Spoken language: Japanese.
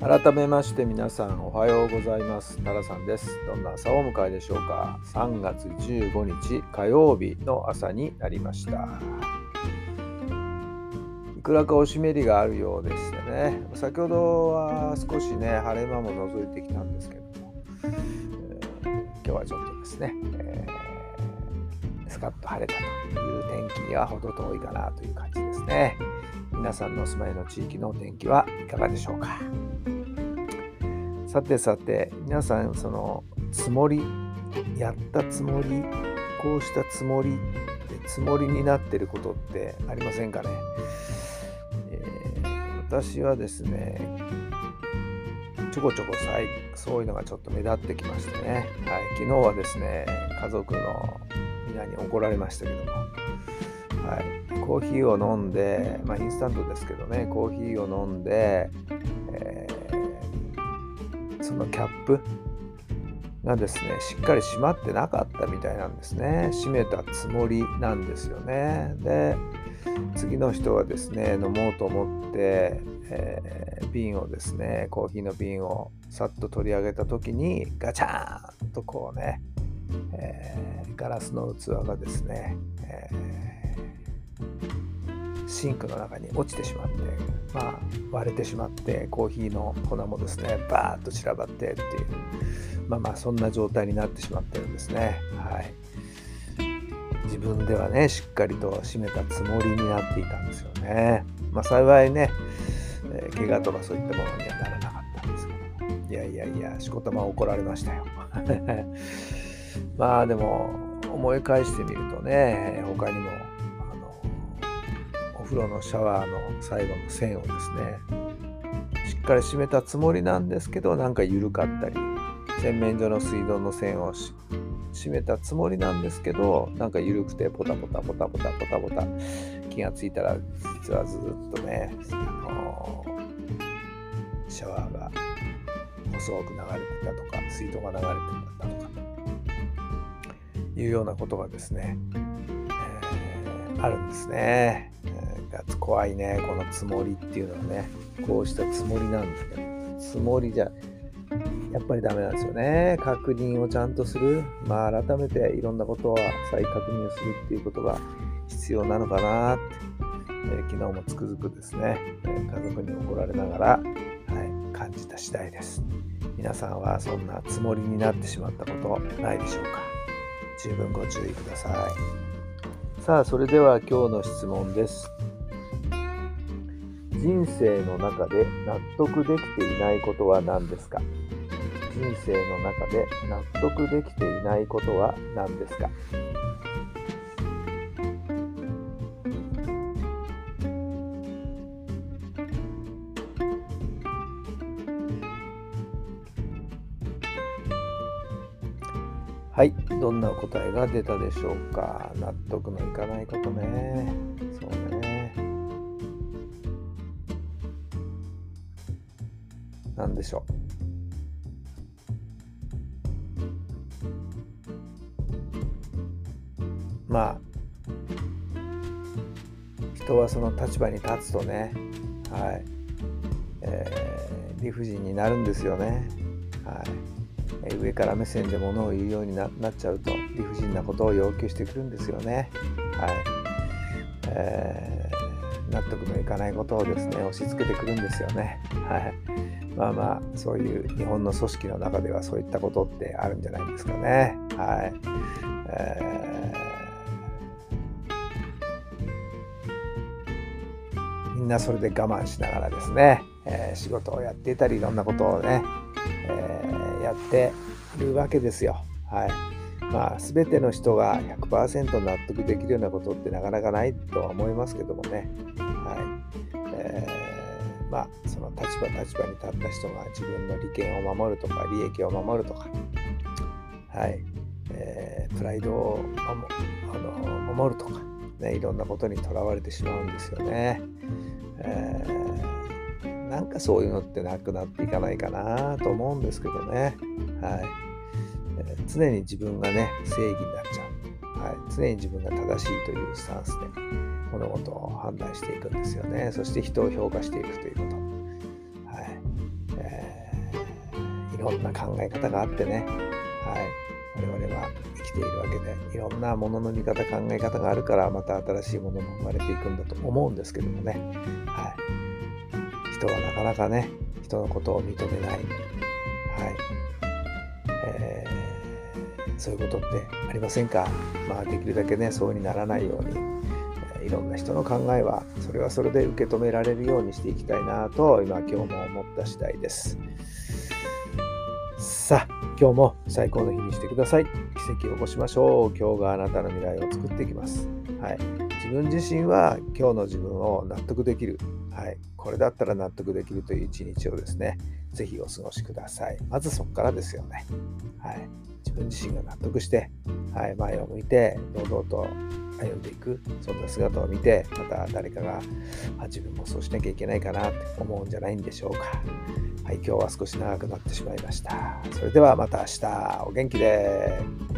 改めまして皆さんおはようございます。タラさんです。どんな朝をお迎えでしょうか。3月15日火曜日の朝になりました。いくらかお湿りがあるようでしてね。先ほどは少しね晴れ間も覗いてきたんですけども、えー、今日はちょっとですね、えー、スカッと晴れたという天気には程遠いかなという感じですね。皆さんのお住まいの地域のお天気はいかがでしょうか。さてさて皆さんそのつもりやったつもりこうしたつもりってつもりになってることってありませんかね、えー、私はですねちょこちょこそういうのがちょっと目立ってきましてね、はい、昨日はですね家族の皆に怒られましたけども、はい、コーヒーを飲んで、まあ、インスタントですけどねコーヒーを飲んで、えーそのキャップがですねしっかり閉まってなかったみたいなんですね。閉めたつもりなんですよね。で次の人はですね飲もうと思って、えー、瓶をですねコーヒーの瓶をさっと取り上げた時にガチャーンとこうね、えー、ガラスの器がですね、えーシンクの中に落ちてしまって、まあ、割れてしまってコーヒーの粉もですねバーッと散らばってっていうまあまあそんな状態になってしまってるんですね。はい。自分ではねしっかりと締めたつもりになっていたんですよね。まあ幸いね、えー、怪我とかそういったものにはならなかったんですけどいやいやいやしこたま怒られましたよ。まあでも思い返してみるとね他にも風呂のシャワーの最後の線をですねしっかり締めたつもりなんですけどなんか緩かったり洗面所の水道の線を締めたつもりなんですけどなんか緩くてポタポタポタポタポタポタ気がついたら実はずっとね、あの、シャワーが細く流れてたとか水道が流れてたとかいうようなことがですね、えー、あるんですね。やつ怖いねこのつもりっていうのはね。こうしたつもりなんですけど。つもりじゃやっぱりダメなんですよね。確認をちゃんとする。まあ改めていろんなことは再確認をするっていうことが必要なのかなって、えー、昨日もつくづくですね、え、家族に怒られながら、はい、感じた次第です。皆さんはそんなつもりになってしまったことないでしょうか。十分ご注意ください。さあそれでは今日の質問です。人生の中で納得できていないことは何ですか？人生の中で納得できていないことは何ですか？はい、どんな答えが出たでしょうか？納得のいかないことね。何でしょう。まあ人はその立場に立つとねはい、えー、理不尽になるんですよね。はい、上から目線でものを言うようになっちゃうと理不尽なことを要求してくるんですよね。はい、えー、納得のいかないことをですね押し付けてくるんですよね。はい。まあまあそういう日本の組織の中ではそういったことってあるんじゃないですかね。はい。えー、みんなそれで我慢しながらですね、えー、仕事をやっていたりいろんなことをね、えー、やっているわけですよ。はい。まあ、全ての人が100%納得できるようなことってなかなかないとは思いますけどもね、はいえー、まあその立場立場に立った人が自分の利権を守るとか利益を守るとか、はいえー、プライドをあの守るとか、ね、いろんなことにとらわれてしまうんですよね。えー、なんかそういうのってなくなっていかないかなと思うんですけどね。はいえー、常に自分がね正義になっちゃう、常に自分が正しいというスタンスで物事を判断していくんですよね。そして人を評価していくということ。はい。えー、いろんな考え方があってね、はい、我々は生きているわけでいろんなものの見方考え方があるからまた新しいものも生まれていくんだと思うんですけどもね、はい、人はなかなかね人のことを認めない、そういうことってありませんか、まあ、できるだけねそうにならないようにいろんな人の考えはそれはそれで受け止められるようにしていきたいなと今今日も思った次第です。さあ今日も最高の日にしてください。奇跡を起こしましょう。今日があなたの未来を作っていきます。はい、自分自身は今日の自分を納得できる。はい、これだったら納得できるという一日をですね、ぜひお過ごしください。まずそこからですよね。はい、自分自身が納得して、はい、前を向いて堂々と歩んでいく。そんな姿を見てまた誰かがあ自分もそうしなきゃいけないかなって思うんじゃないんでしょうか。はい。今日は少し長くなってしまいました。それではまた明日。お元気で。